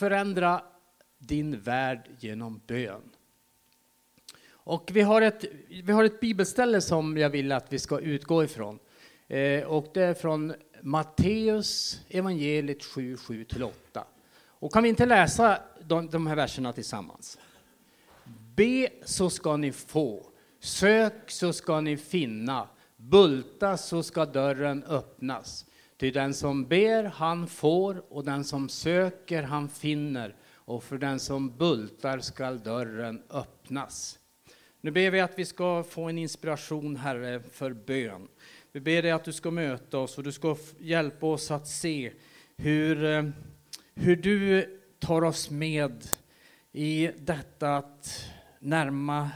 förändra din värld genom bön. Och vi har ett, vi har ett bibelställe som jag vill att vi ska utgå ifrån. Eh, och det är från Matteus evangeliet 7, 7-8. Och kan vi inte läsa de, de här verserna tillsammans? Be så ska ni få, sök så ska ni finna, bulta så ska dörren öppnas. Ty den som ber, han får, och den som söker, han finner, och för den som bultar skall dörren öppnas. Nu ber vi att vi ska få en inspiration, Herre, för bön. Vi ber dig att du ska möta oss och du ska hjälpa oss att se hur, eh, hur du tar oss med i detta att, närma,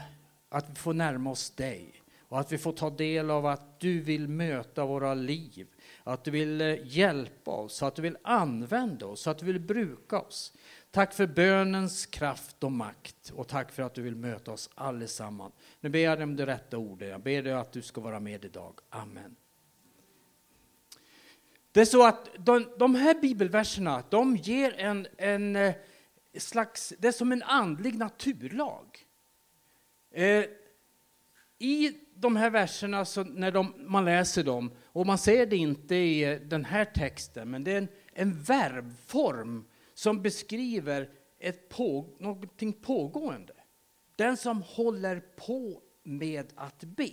att vi får närma oss dig och att vi får ta del av att du vill möta våra liv, att du vill eh, hjälpa oss, att du vill använda oss, att du vill bruka oss. Tack för bönens kraft och makt och tack för att du vill möta oss allesammans. Nu ber jag dig om det rätta ordet. Jag ber dig att du ska vara med idag. Amen. Det är så att de, de här bibelverserna, de ger en, en eh, slags, det är som en andlig naturlag. Eh, I de här verserna, så när de, man läser dem, och man ser det inte i den här texten, men det är en, en verbform som beskriver ett på, någonting pågående. Den som håller på med att be.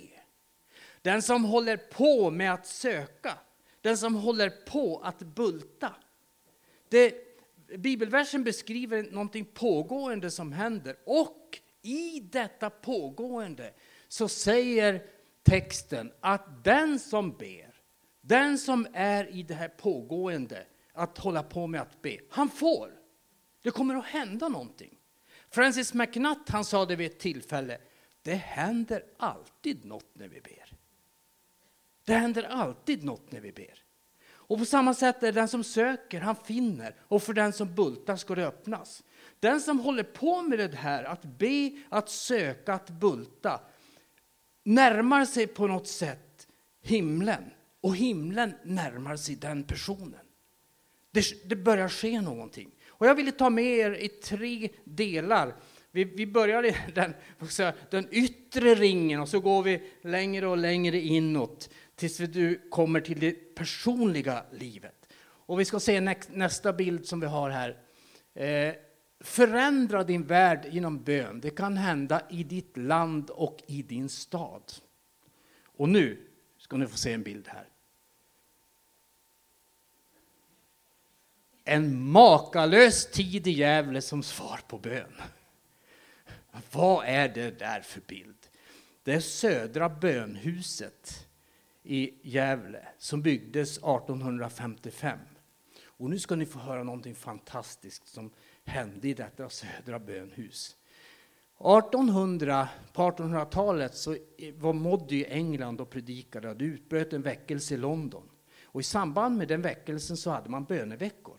Den som håller på med att söka. Den som håller på att bulta. Det, bibelversen beskriver någonting pågående som händer. Och i detta pågående så säger texten att den som ber, den som är i det här pågående, att hålla på med att be. Han får. Det kommer att hända någonting. Francis McNutt han sa det vid ett tillfälle. Det händer alltid något när vi ber. Det händer alltid något när vi ber. Och på samma sätt är det den som söker, han finner. Och för den som bultar ska det öppnas. Den som håller på med det här, att be, att söka, att bulta, närmar sig på något sätt himlen. Och himlen närmar sig den personen. Det, det börjar ske någonting. Och jag ville ta med er i tre delar. Vi, vi börjar i den, den yttre ringen och så går vi längre och längre inåt tills du kommer till det personliga livet. Och vi ska se nästa bild som vi har här. Eh, Förändra din värld genom bön. Det kan hända i ditt land och i din stad. Och nu ska ni få se en bild här. En makalös tid i Gävle som svar på bön. Vad är det där för bild? Det är Södra bönhuset i Gävle som byggdes 1855. Och nu ska ni få höra någonting fantastiskt som hände i detta Södra bönhus. 1800, på 1800-talet så var Moddy i England och predikade. Det utbröt en väckelse i London. Och I samband med den väckelsen så hade man böneveckor.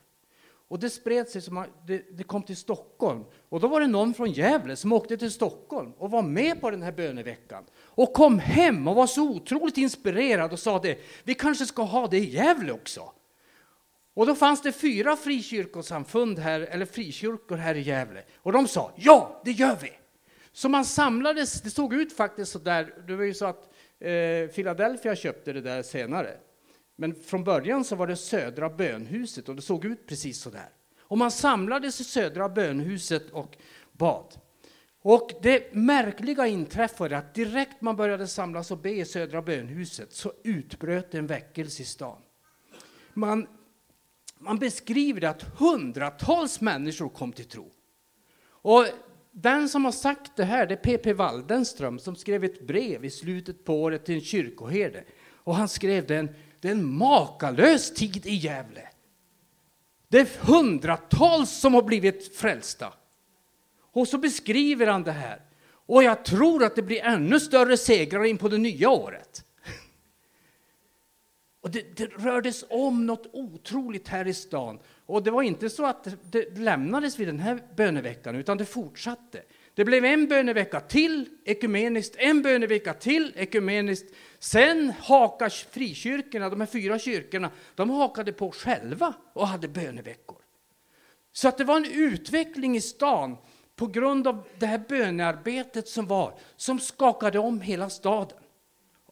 Och det spred sig, som det, det, kom till Stockholm. Och då var det någon från Gävle som åkte till Stockholm och var med på den här böneveckan. Och kom hem och var så otroligt inspirerad och sa det, vi kanske ska ha det i Gävle också. Och då fanns det fyra frikyrkosamfund här, eller frikyrkor här i Gävle. Och de sa, ja, det gör vi. Så man samlades, det såg ut faktiskt så där, det var ju så att eh, Philadelphia köpte det där senare. Men från början så var det Södra bönhuset och det såg ut precis så där. Och man samlades i Södra bönhuset och bad. Och det märkliga inträffade att direkt man började samlas och be i Södra bönhuset så utbröt en väckelse i stan. Man, man beskriver att hundratals människor kom till tro. Och den som har sagt det här det är P.P. Waldenström som skrev ett brev i slutet på året till en kyrkoherde. Och han skrev den det är en makalös tid i Gävle. Det är hundratals som har blivit frälsta. Och så beskriver han det här. Och jag tror att det blir ännu större segrar in på det nya året. Och det, det rördes om något otroligt här i stan. Och det var inte så att det, det lämnades vid den här böneveckan, utan det fortsatte. Det blev en bönevecka till ekumeniskt, en bönevecka till ekumeniskt. Sen hakade frikyrkorna, de här fyra kyrkorna, de hakade på själva och hade böneveckor. Så att det var en utveckling i stan på grund av det här bönearbetet som var, som skakade om hela staden.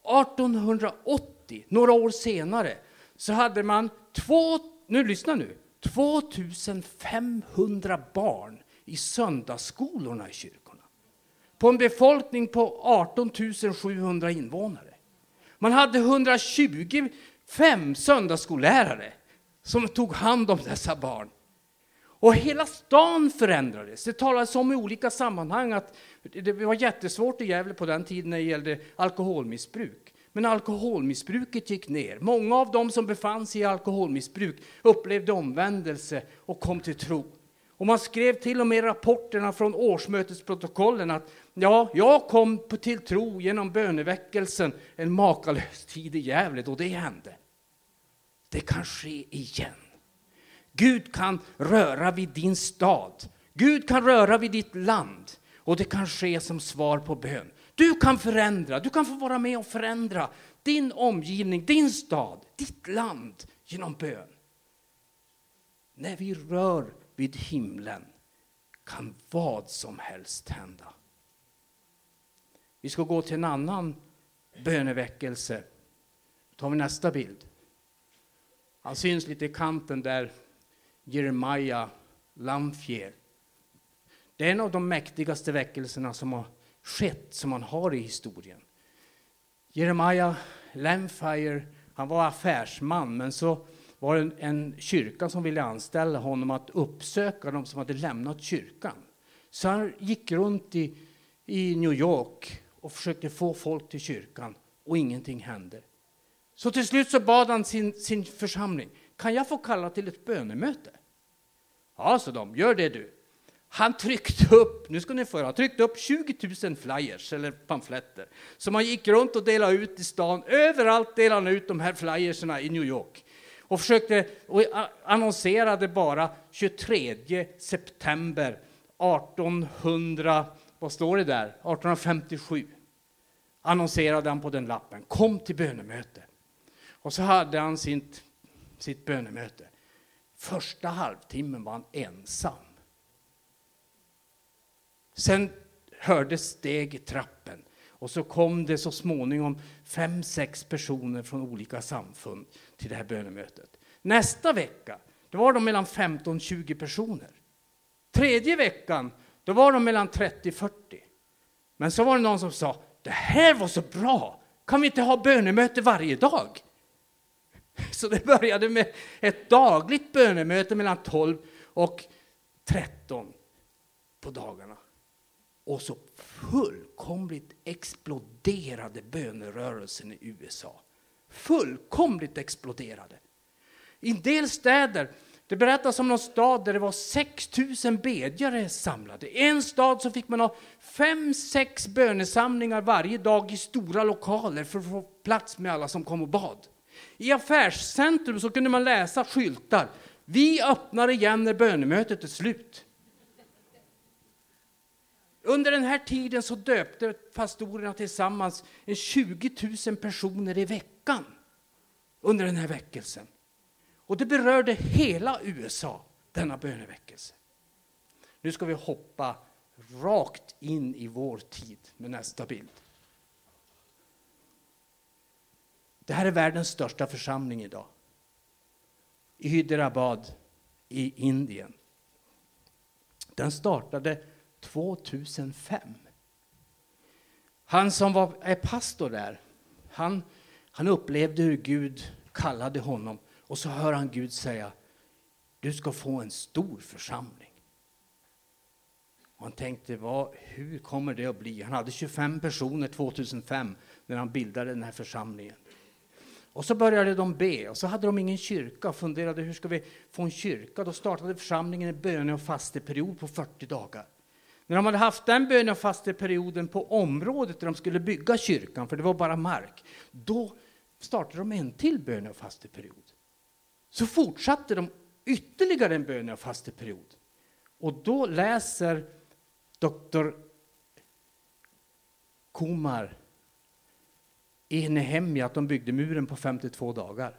1880, några år senare, så hade man två, nu lyssna nu, 2500 barn i söndagsskolorna i kyrkorna. På en befolkning på 18 700 invånare. Man hade 125 söndagsskollärare som tog hand om dessa barn. Och hela stan förändrades. Det talades om i olika sammanhang att det var jättesvårt i Gävle på den tiden när det gällde alkoholmissbruk. Men alkoholmissbruket gick ner. Många av dem som befann sig i alkoholmissbruk upplevde omvändelse och kom till tro. Och man skrev till och med i rapporterna från årsmötesprotokollen att ja, jag kom till tro genom böneväckelsen en makalös tid i Gävle då det hände. Det kan ske igen. Gud kan röra vid din stad. Gud kan röra vid ditt land. Och det kan ske som svar på bön. Du kan förändra, du kan få vara med och förändra din omgivning, din stad, ditt land genom bön. När vi rör vid himlen kan vad som helst hända. Vi ska gå till en annan böneväckelse. Då tar vi nästa bild. Han syns lite i kanten där, Jeremiah Lamfier. Det är en av de mäktigaste väckelserna som har skett, som man har i historien. Jeremiah Lamfire, han var affärsman, men så var det en, en kyrka som ville anställa honom att uppsöka de som hade lämnat kyrkan. Så han gick runt i, i New York och försökte få folk till kyrkan och ingenting hände. Så till slut så bad han sin, sin församling, kan jag få kalla till ett bönemöte? Ja, så de, gör det du. Han tryckte upp, nu ska ni få tryckte upp 20 000 flyers eller pamfletter som han gick runt och delade ut i stan. Överallt delade han ut de här flyerserna i New York och försökte och annonserade bara 23 september 1800, vad står det där? 1857 annonserade han på den lappen. Kom till bönemöte. Och så hade han sitt, sitt bönemöte. Första halvtimmen var han ensam. Sen hördes steg i trappen och så kom det så småningom fem, sex personer från olika samfund till det här bönemötet. Nästa vecka då var de mellan 15-20 personer. Tredje veckan då var de mellan 30-40. Men så var det någon som sa, det här var så bra, kan vi inte ha bönemöte varje dag? Så det började med ett dagligt bönemöte mellan 12 och 13 på dagarna. Och så fullkomligt exploderade bönerörelsen i USA. Fullkomligt exploderade. I en del städer, det berättas om någon stad där det var 6 000 bedjare samlade. I en stad så fick man ha fem, sex bönesamlingar varje dag i stora lokaler för att få plats med alla som kom och bad. I affärscentrum så kunde man läsa skyltar. Vi öppnar igen när bönemötet är slut. Under den här tiden så döpte pastorerna tillsammans 20 000 personer i veckan under den här väckelsen. Och det berörde hela USA, denna böneväckelse. Nu ska vi hoppa rakt in i vår tid med nästa bild. Det här är världens största församling idag. I Hyderabad i Indien. Den startade 2005. Han som var, är pastor där, han, han upplevde hur Gud kallade honom och så hör han Gud säga du ska få en stor församling. Och han tänkte, vad, hur kommer det att bli? Han hade 25 personer 2005 när han bildade den här församlingen. Och så började de be, och så hade de ingen kyrka och funderade hur ska vi få en kyrka? Då startade församlingen en böne och fasteperiod på 40 dagar. När de hade haft den böne och fasteperioden på området där de skulle bygga kyrkan, för det var bara mark, då startade de en till böne och fasteperiod. Så fortsatte de ytterligare en böne och fasteperiod. Och då läser doktor Komar i Nehemja att de byggde muren på 52 dagar.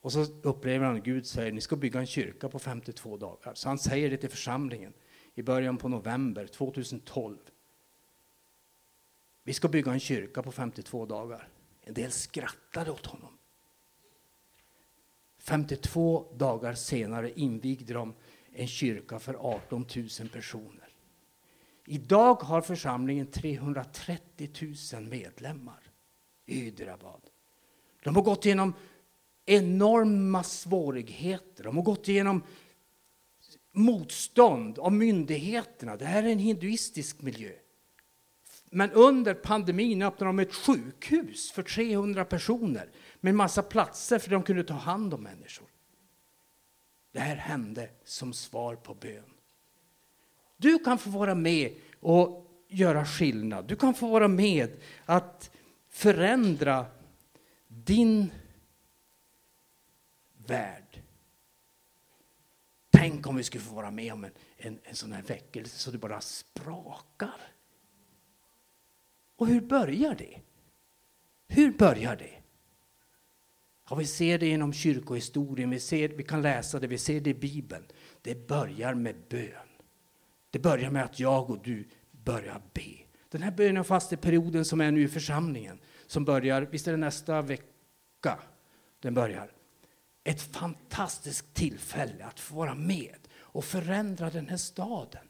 Och så upplever han att Gud säger ni ska bygga en kyrka på 52 dagar. Så han säger det till församlingen i början på november 2012. Vi ska bygga en kyrka på 52 dagar. En del skrattade åt honom. 52 dagar senare invigde de en kyrka för 18 000 personer. Idag har församlingen 330 000 medlemmar i Hyderabad. De har gått igenom enorma svårigheter. De har gått igenom motstånd av myndigheterna. Det här är en hinduistisk miljö. Men under pandemin öppnade de ett sjukhus för 300 personer med massa platser för de kunde ta hand om människor. Det här hände som svar på bön. Du kan få vara med och göra skillnad. Du kan få vara med att förändra din värld. Tänk om vi skulle få vara med om en, en, en sån här väckelse så det bara sprakar. Och hur börjar det? Hur börjar det? Ja, vi ser det genom kyrkohistorien, vi, ser, vi kan läsa det, vi ser det i Bibeln. Det börjar med bön. Det börjar med att jag och du börjar be. Den här böne och fasteperioden som är nu i församlingen, som börjar, visst är det nästa vecka den börjar. Ett fantastiskt tillfälle att få vara med och förändra den här staden.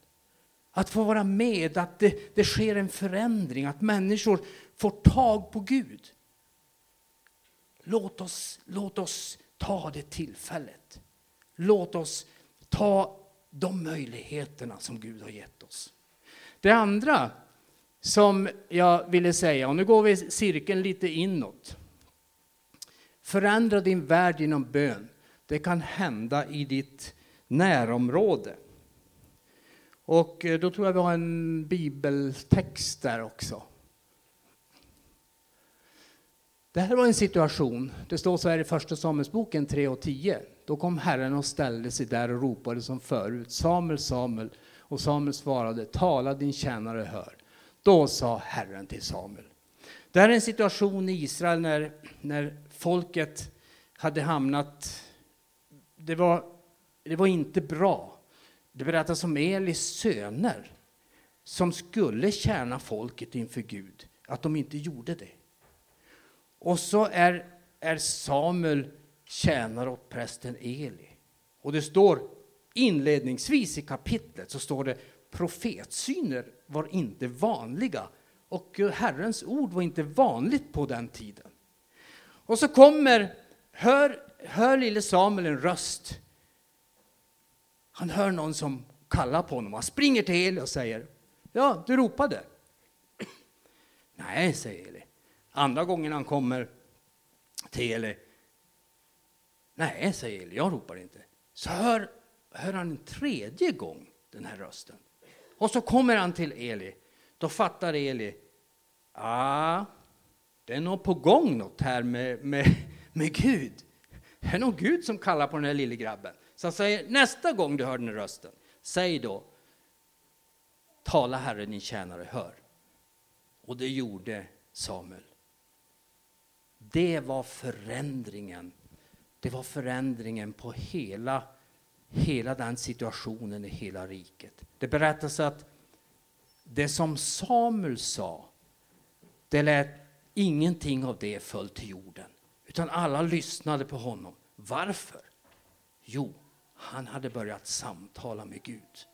Att få vara med, att det, det sker en förändring, att människor får tag på Gud. Låt oss, låt oss ta det tillfället. Låt oss ta de möjligheterna som Gud har gett oss. Det andra som jag ville säga, och nu går vi cirkeln lite inåt. Förändra din värld genom bön. Det kan hända i ditt närområde. Och eh, då tror jag vi har en bibeltext där också. Det här var en situation, det står så här i Första Samuelsboken 3 och 10. Då kom Herren och ställde sig där och ropade som förut, Samuel, Samuel. Och Samuel svarade, tala din tjänare hör. Då sa Herren till Samuel. Det här är en situation i Israel när, när folket hade hamnat... Det var, det var inte bra. Det berättas om Elis söner som skulle tjäna folket inför Gud, att de inte gjorde det. Och så är, är Samuel tjänare åt prästen Eli. Och det står inledningsvis i kapitlet så står det profetsyner var inte vanliga och Herrens ord var inte vanligt på den tiden. Och så kommer, hör, hör lille Samuel en röst. Han hör någon som kallar på honom. Han springer till Eli och säger, ja, du ropade. Nej, säger Eli. Andra gången han kommer till Eli, nej, säger Eli, jag ropar inte. Så hör, hör han en tredje gång den här rösten. Och så kommer han till Eli. Då fattar Eli, ah, det är nog på gång något här med, med, med Gud. Det är nog Gud som kallar på den här lille grabben. Så han säger, nästa gång du hör den här rösten, säg då, tala Herre din tjänare hör. Och det gjorde Samuel. Det var förändringen. Det var förändringen på hela, hela den situationen i hela riket. Det berättas att det som Samuel sa, det lät ingenting av det föll till jorden. Utan alla lyssnade på honom. Varför? Jo, han hade börjat samtala med Gud.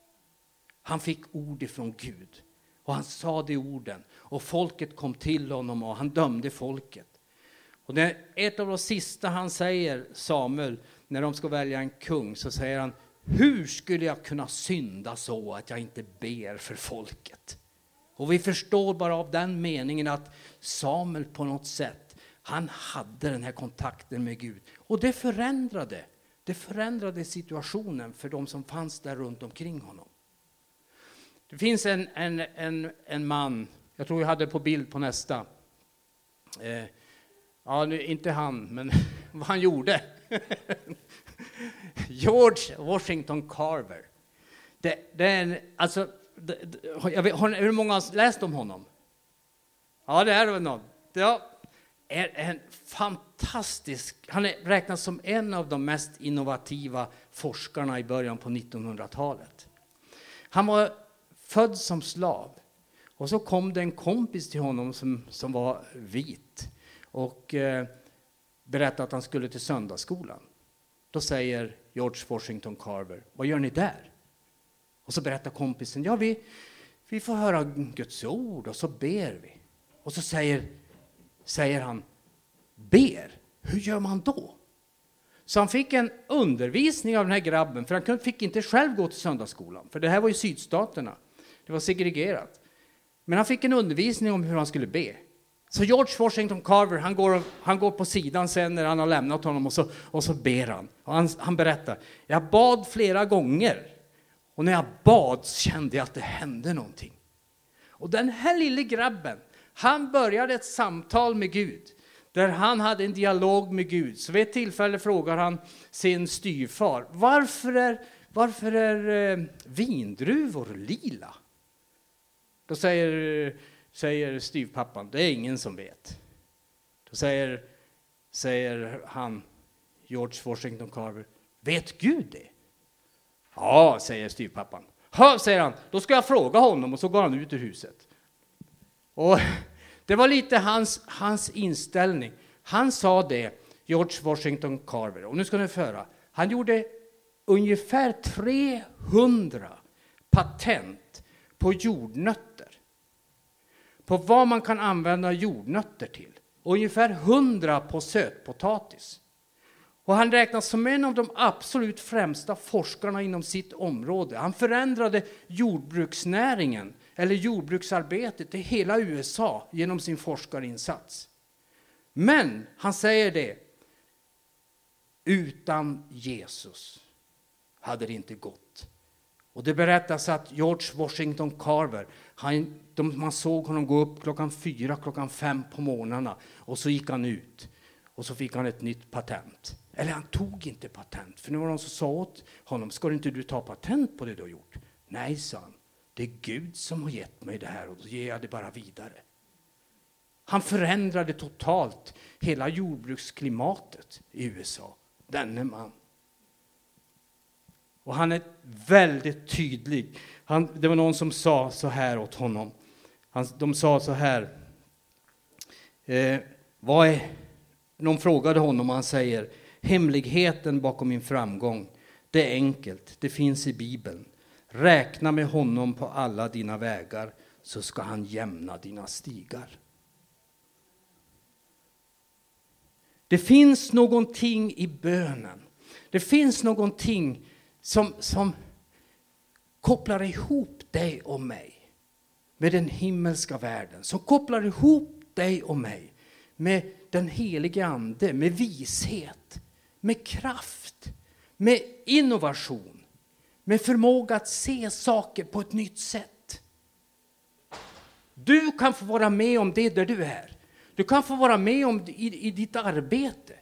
Han fick ord ifrån Gud. Och han sa de orden. Och folket kom till honom och han dömde folket. Och det är ett av de sista han säger, Samuel, när de ska välja en kung, så säger han Hur skulle jag kunna synda så att jag inte ber för folket? Och vi förstår bara av den meningen att Samuel på något sätt, han hade den här kontakten med Gud. Och det förändrade, det förändrade situationen för de som fanns där runt omkring honom. Det finns en, en, en, en man, jag tror jag hade på bild på nästa. Eh, ja, nu, inte han, men vad han gjorde. George Washington Carver. Det, det är en, alltså, det, det, vet, har, hur många har läst om honom? Ja, det är väl någon. Ja, är en fantastisk, han är räknas som en av de mest innovativa forskarna i början på 1900-talet. Han var född som slav. Och så kom det en kompis till honom som, som var vit och eh, berättade att han skulle till söndagsskolan. Då säger George Washington Carver, vad gör ni där? Och så berättar kompisen, ja vi, vi får höra Guds ord och så ber vi. Och så säger, säger han, ber? Hur gör man då? Så han fick en undervisning av den här grabben, för han fick inte själv gå till söndagsskolan, för det här var ju sydstaterna. Det var segregerat. Men han fick en undervisning om hur han skulle be. Så George Washington Carver, han går, han går på sidan sen när han har lämnat honom och så, och så ber han. Och han. Han berättar, jag bad flera gånger och när jag bad kände jag att det hände någonting. Och den här lille grabben, han började ett samtal med Gud där han hade en dialog med Gud. Så vid ett tillfälle frågar han sin styvfar, varför är, varför är eh, vindruvor lila? Då säger, säger styvpappan, det är ingen som vet. Då säger, säger han, George Washington Carver, vet Gud det? Ja, säger styvpappan. Hör, säger han, då ska jag fråga honom och så går han ut ur huset. Och det var lite hans, hans inställning. Han sa det, George Washington Carver, och nu ska ni få höra. Han gjorde ungefär 300 patent på jordnötter. På vad man kan använda jordnötter till. Och ungefär 100 på sötpotatis. Och han räknas som en av de absolut främsta forskarna inom sitt område. Han förändrade jordbruksnäringen, eller jordbruksarbetet, i hela USA genom sin forskarinsats. Men han säger det, utan Jesus hade det inte gått. Och det berättas att George Washington Carver, han, de, man såg honom gå upp klockan fyra, klockan fem på morgnarna och så gick han ut och så fick han ett nytt patent. Eller han tog inte patent, för nu var det någon som sa åt honom, ska inte du ta patent på det du har gjort? Nej, sa han, det är Gud som har gett mig det här och då ger jag det bara vidare. Han förändrade totalt hela jordbruksklimatet i USA, denne man. Och han är väldigt tydlig. Han, det var någon som sa så här åt honom. Han, de sa så här. Eh, vad är, någon frågade honom och han säger hemligheten bakom min framgång. Det är enkelt, det finns i Bibeln. Räkna med honom på alla dina vägar så ska han jämna dina stigar. Det finns någonting i bönen. Det finns någonting som, som kopplar ihop dig och mig med den himmelska världen. Som kopplar ihop dig och mig med den helige Ande, med vishet, med kraft, med innovation, med förmåga att se saker på ett nytt sätt. Du kan få vara med om det där du är. Du kan få vara med om det i, i ditt arbete,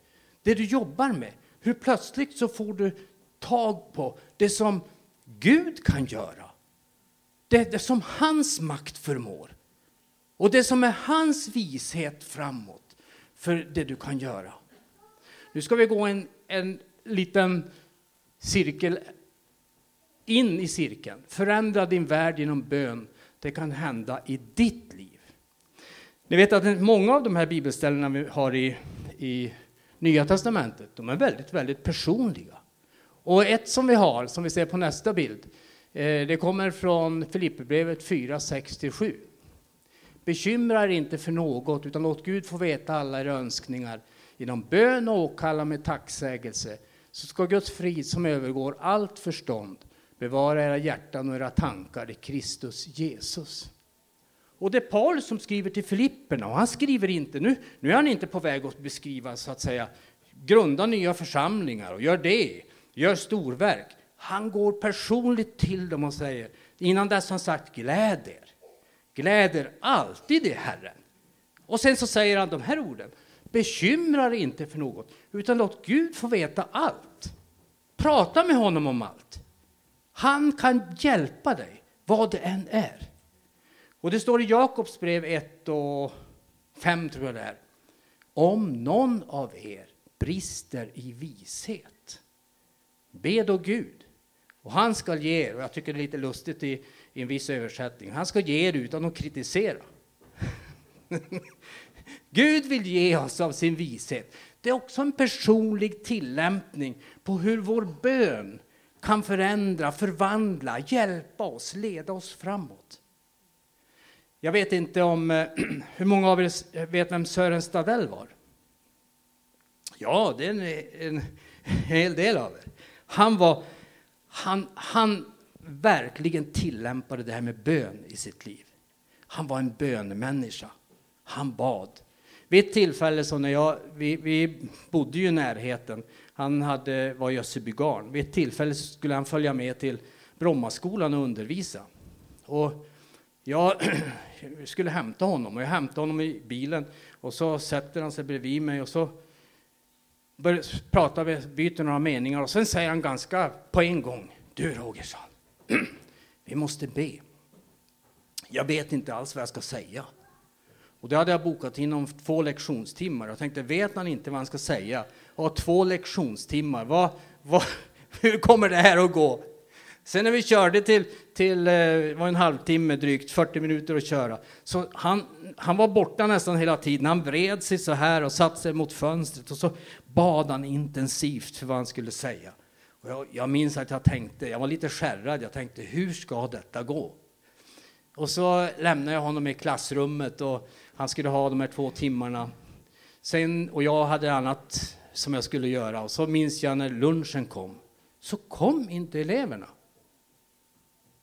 det du jobbar med. Hur plötsligt så får du tag på det som Gud kan göra. Det, det som hans makt förmår. Och det som är hans vishet framåt för det du kan göra. Nu ska vi gå en, en liten cirkel in i cirkeln. Förändra din värld genom bön. Det kan hända i ditt liv. Ni vet att många av de här bibelställena vi har i, i Nya testamentet, de är väldigt, väldigt personliga. Och ett som vi har, som vi ser på nästa bild, eh, det kommer från Filipperbrevet 4, 6-7. Bekymra er inte för något, utan låt Gud få veta alla era önskningar genom bön och åkalla med tacksägelse. Så ska Guds frid som övergår allt förstånd bevara era hjärtan och era tankar i Kristus Jesus. Och det är Paulus som skriver till Filipperna och han skriver inte, nu, nu är han inte på väg att beskriva så att säga grunda nya församlingar och gör det, gör storverk. Han går personligt till dem och säger, innan dess har han sagt gläd er. Gläd er alltid i Herren. Och sen så säger han de här orden, bekymra dig inte för något, utan låt Gud få veta allt. Prata med honom om allt. Han kan hjälpa dig, vad det än är. Och det står i Jakobs brev 1 och 5 tror jag det är. om någon av er brister i vishet, be då Gud, och han ska ge er, och jag tycker det är lite lustigt i, i en viss översättning, han ska ge er utan att kritisera. Gud vill ge oss av sin vishet. Det är också en personlig tillämpning på hur vår bön kan förändra, förvandla, hjälpa oss, leda oss framåt. Jag vet inte om eh, hur många av er eh, vet vem Sören Stadell var? Ja, det är en, en hel del av er. Han var, han, han verkligen tillämpade det här med bön i sitt liv. Han var en bönemänniska. Han bad. Vid ett tillfälle så när jag, vi, vi bodde ju i närheten, han hade, var i Vid ett tillfälle skulle han följa med till Brommaskolan och undervisa. Och jag skulle hämta honom och jag hämtade honom i bilen och så sätter han sig bredvid mig och så pratar vi, byter några meningar och sen säger han ganska på en gång. Du Rogersson, vi måste be. Jag vet inte alls vad jag ska säga. Och det hade jag bokat in om två lektionstimmar. Jag tänkte, vet han inte vad han ska säga och två lektionstimmar, vad, vad, hur kommer det här att gå? Sen när vi körde till, till eh, var en halvtimme drygt, 40 minuter att köra, så han, han var borta nästan hela tiden. Han vred sig så här och satte sig mot fönstret och så bad han intensivt för vad han skulle säga. Och jag, jag minns att jag tänkte, jag var lite skärrad, jag tänkte hur ska detta gå? Och så lämnade jag honom i klassrummet och han skulle ha de här två timmarna. Sen, och jag hade annat som jag skulle göra. Och så minns jag när lunchen kom, så kom inte eleverna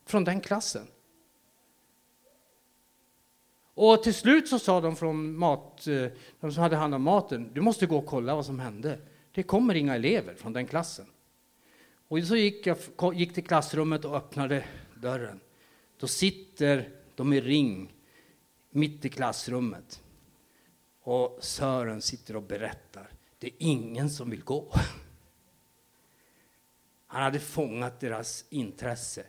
från den klassen. Och till slut så sa de från mat, eh, de som hade hand om maten, du måste gå och kolla vad som hände. Det kommer inga elever från den klassen. Och så gick jag gick till klassrummet och öppnade dörren. Då sitter de i ring mitt i klassrummet. Och Sören sitter och berättar. Det är ingen som vill gå. Han hade fångat deras intresse.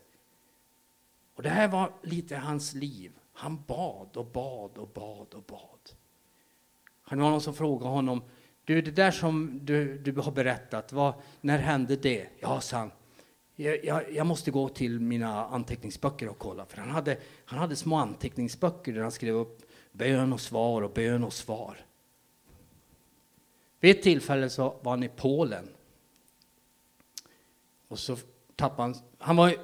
Och det här var lite hans liv. Han bad och bad och bad och bad. Han var någon som frågade honom, du det där som du, du har berättat, vad, när hände det? Ja, sa han, jag, jag, jag, måste gå till mina anteckningsböcker och kolla. För han hade, han hade små anteckningsböcker där han skrev upp bön och svar och bön och svar. Vid ett tillfälle så var han i Polen. Och så tappade han, han var,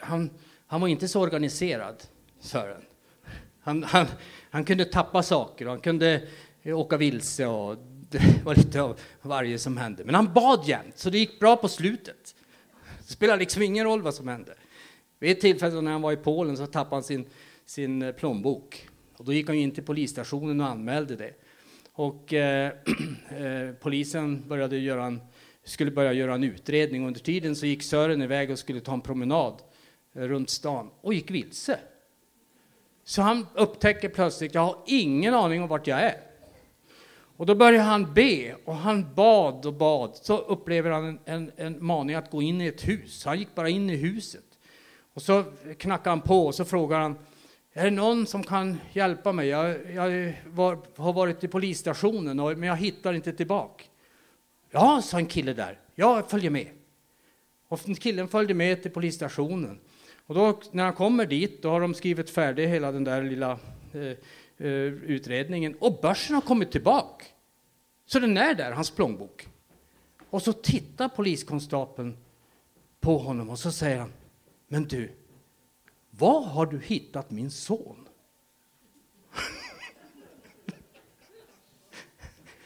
han, han var inte så organiserad, Sören. Han, han, han kunde tappa saker och han kunde åka vilse och det var lite av varje som hände. Men han bad jämt, så det gick bra på slutet. Det spelar liksom ingen roll vad som hände. Vid ett tillfälle när han var i Polen så tappade han sin, sin eh, plånbok. Och då gick han in till polisstationen och anmälde det. Och eh, eh, polisen började göra en, skulle börja göra en utredning. Under tiden så gick Sören iväg och skulle ta en promenad eh, runt stan och gick vilse. Så han upptäcker plötsligt, jag har ingen aning om vart jag är. Och då började han be och han bad och bad. Så upplever han en, en, en maning att gå in i ett hus. Han gick bara in i huset. Och så knackade han på och så frågar han, är det någon som kan hjälpa mig? Jag, jag var, har varit i polisstationen och, men jag hittar inte tillbaka. Ja, sa en kille där, jag följer med. Och killen följde med till polisstationen. Och då, när han kommer dit, då har de skrivit färdigt hela den där lilla eh, Eh, Eh, utredningen och börsen har kommit tillbaka. Så den är där, hans plånbok. Och så tittar poliskonstapeln på honom och så säger han, men du, var har du hittat min son?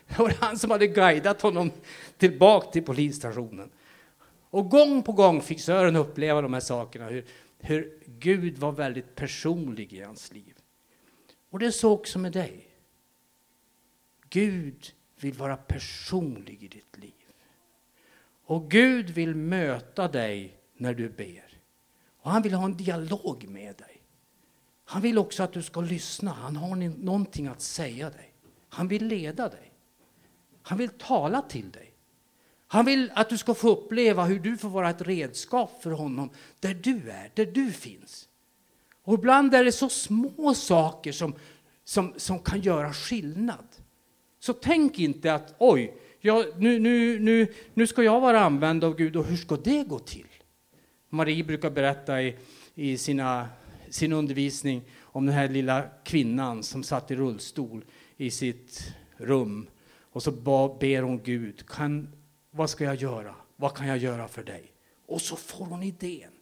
Det var han som hade guidat honom tillbaka till polisstationen. Och gång på gång fick Sören uppleva de här sakerna, hur, hur Gud var väldigt personlig i hans liv. Och det är så också med dig. Gud vill vara personlig i ditt liv. Och Gud vill möta dig när du ber. Och han vill ha en dialog med dig. Han vill också att du ska lyssna. Han har någonting att säga dig. Han vill leda dig. Han vill tala till dig. Han vill att du ska få uppleva hur du får vara ett redskap för honom där du är, där du finns. Och ibland är det så små saker som, som, som kan göra skillnad. Så tänk inte att oj, jag, nu, nu, nu, nu ska jag vara använd av Gud och hur ska det gå till? Marie brukar berätta i, i sina, sin undervisning om den här lilla kvinnan som satt i rullstol i sitt rum och så ber hon Gud, kan, vad ska jag göra? Vad kan jag göra för dig? Och så får hon idén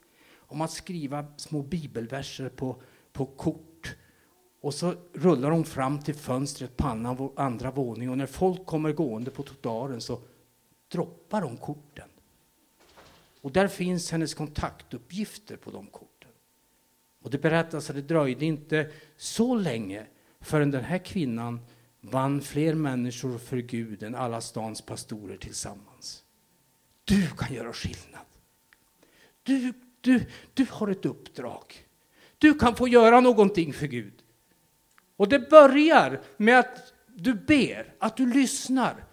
om att skriva små bibelverser på, på kort. Och så rullar hon fram till fönstret på andra våningen och när folk kommer gående på trottoaren så droppar hon korten. Och där finns hennes kontaktuppgifter på de korten. Och det berättas att det dröjde inte så länge förrän den här kvinnan vann fler människor för Gud än alla stans pastorer tillsammans. Du kan göra skillnad. Du, du, du har ett uppdrag. Du kan få göra någonting för Gud. Och det börjar med att du ber, att du lyssnar,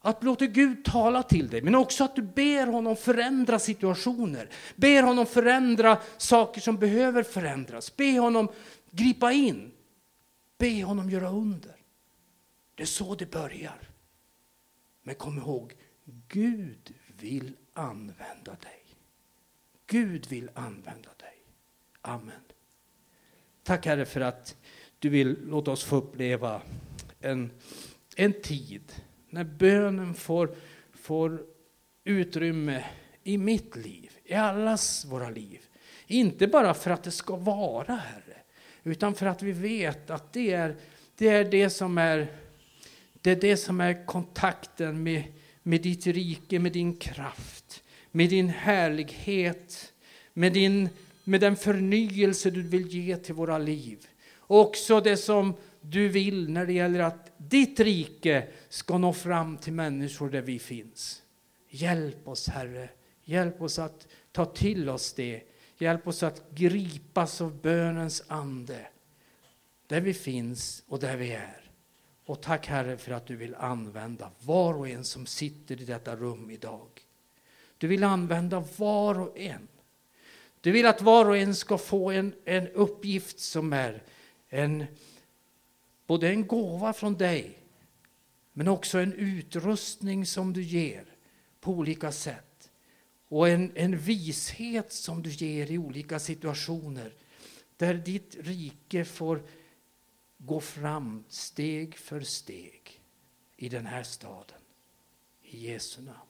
att låta Gud tala till dig, men också att du ber honom förändra situationer. Ber honom förändra saker som behöver förändras. Be honom gripa in. Be honom göra under. Det är så det börjar. Men kom ihåg, Gud vill använda dig. Gud vill använda dig. Amen. Tack Herre för att du vill låta oss få uppleva en, en tid när bönen får, får utrymme i mitt liv, i allas våra liv. Inte bara för att det ska vara, Herre, utan för att vi vet att det är det, är det som är det är det som är kontakten med, med ditt rike, med din kraft, med din härlighet, med, din, med den förnyelse du vill ge till våra liv. Också det som du vill när det gäller att ditt rike ska nå fram till människor där vi finns. Hjälp oss, Herre. Hjälp oss att ta till oss det. Hjälp oss att gripas av bönens ande där vi finns och där vi är. Och tack Herre för att du vill använda var och en som sitter i detta rum idag. Du vill använda var och en. Du vill att var och en ska få en, en uppgift som är en, både en gåva från dig men också en utrustning som du ger på olika sätt. Och en, en vishet som du ger i olika situationer där ditt rike får gå fram steg för steg i den här staden. I Jesu namn.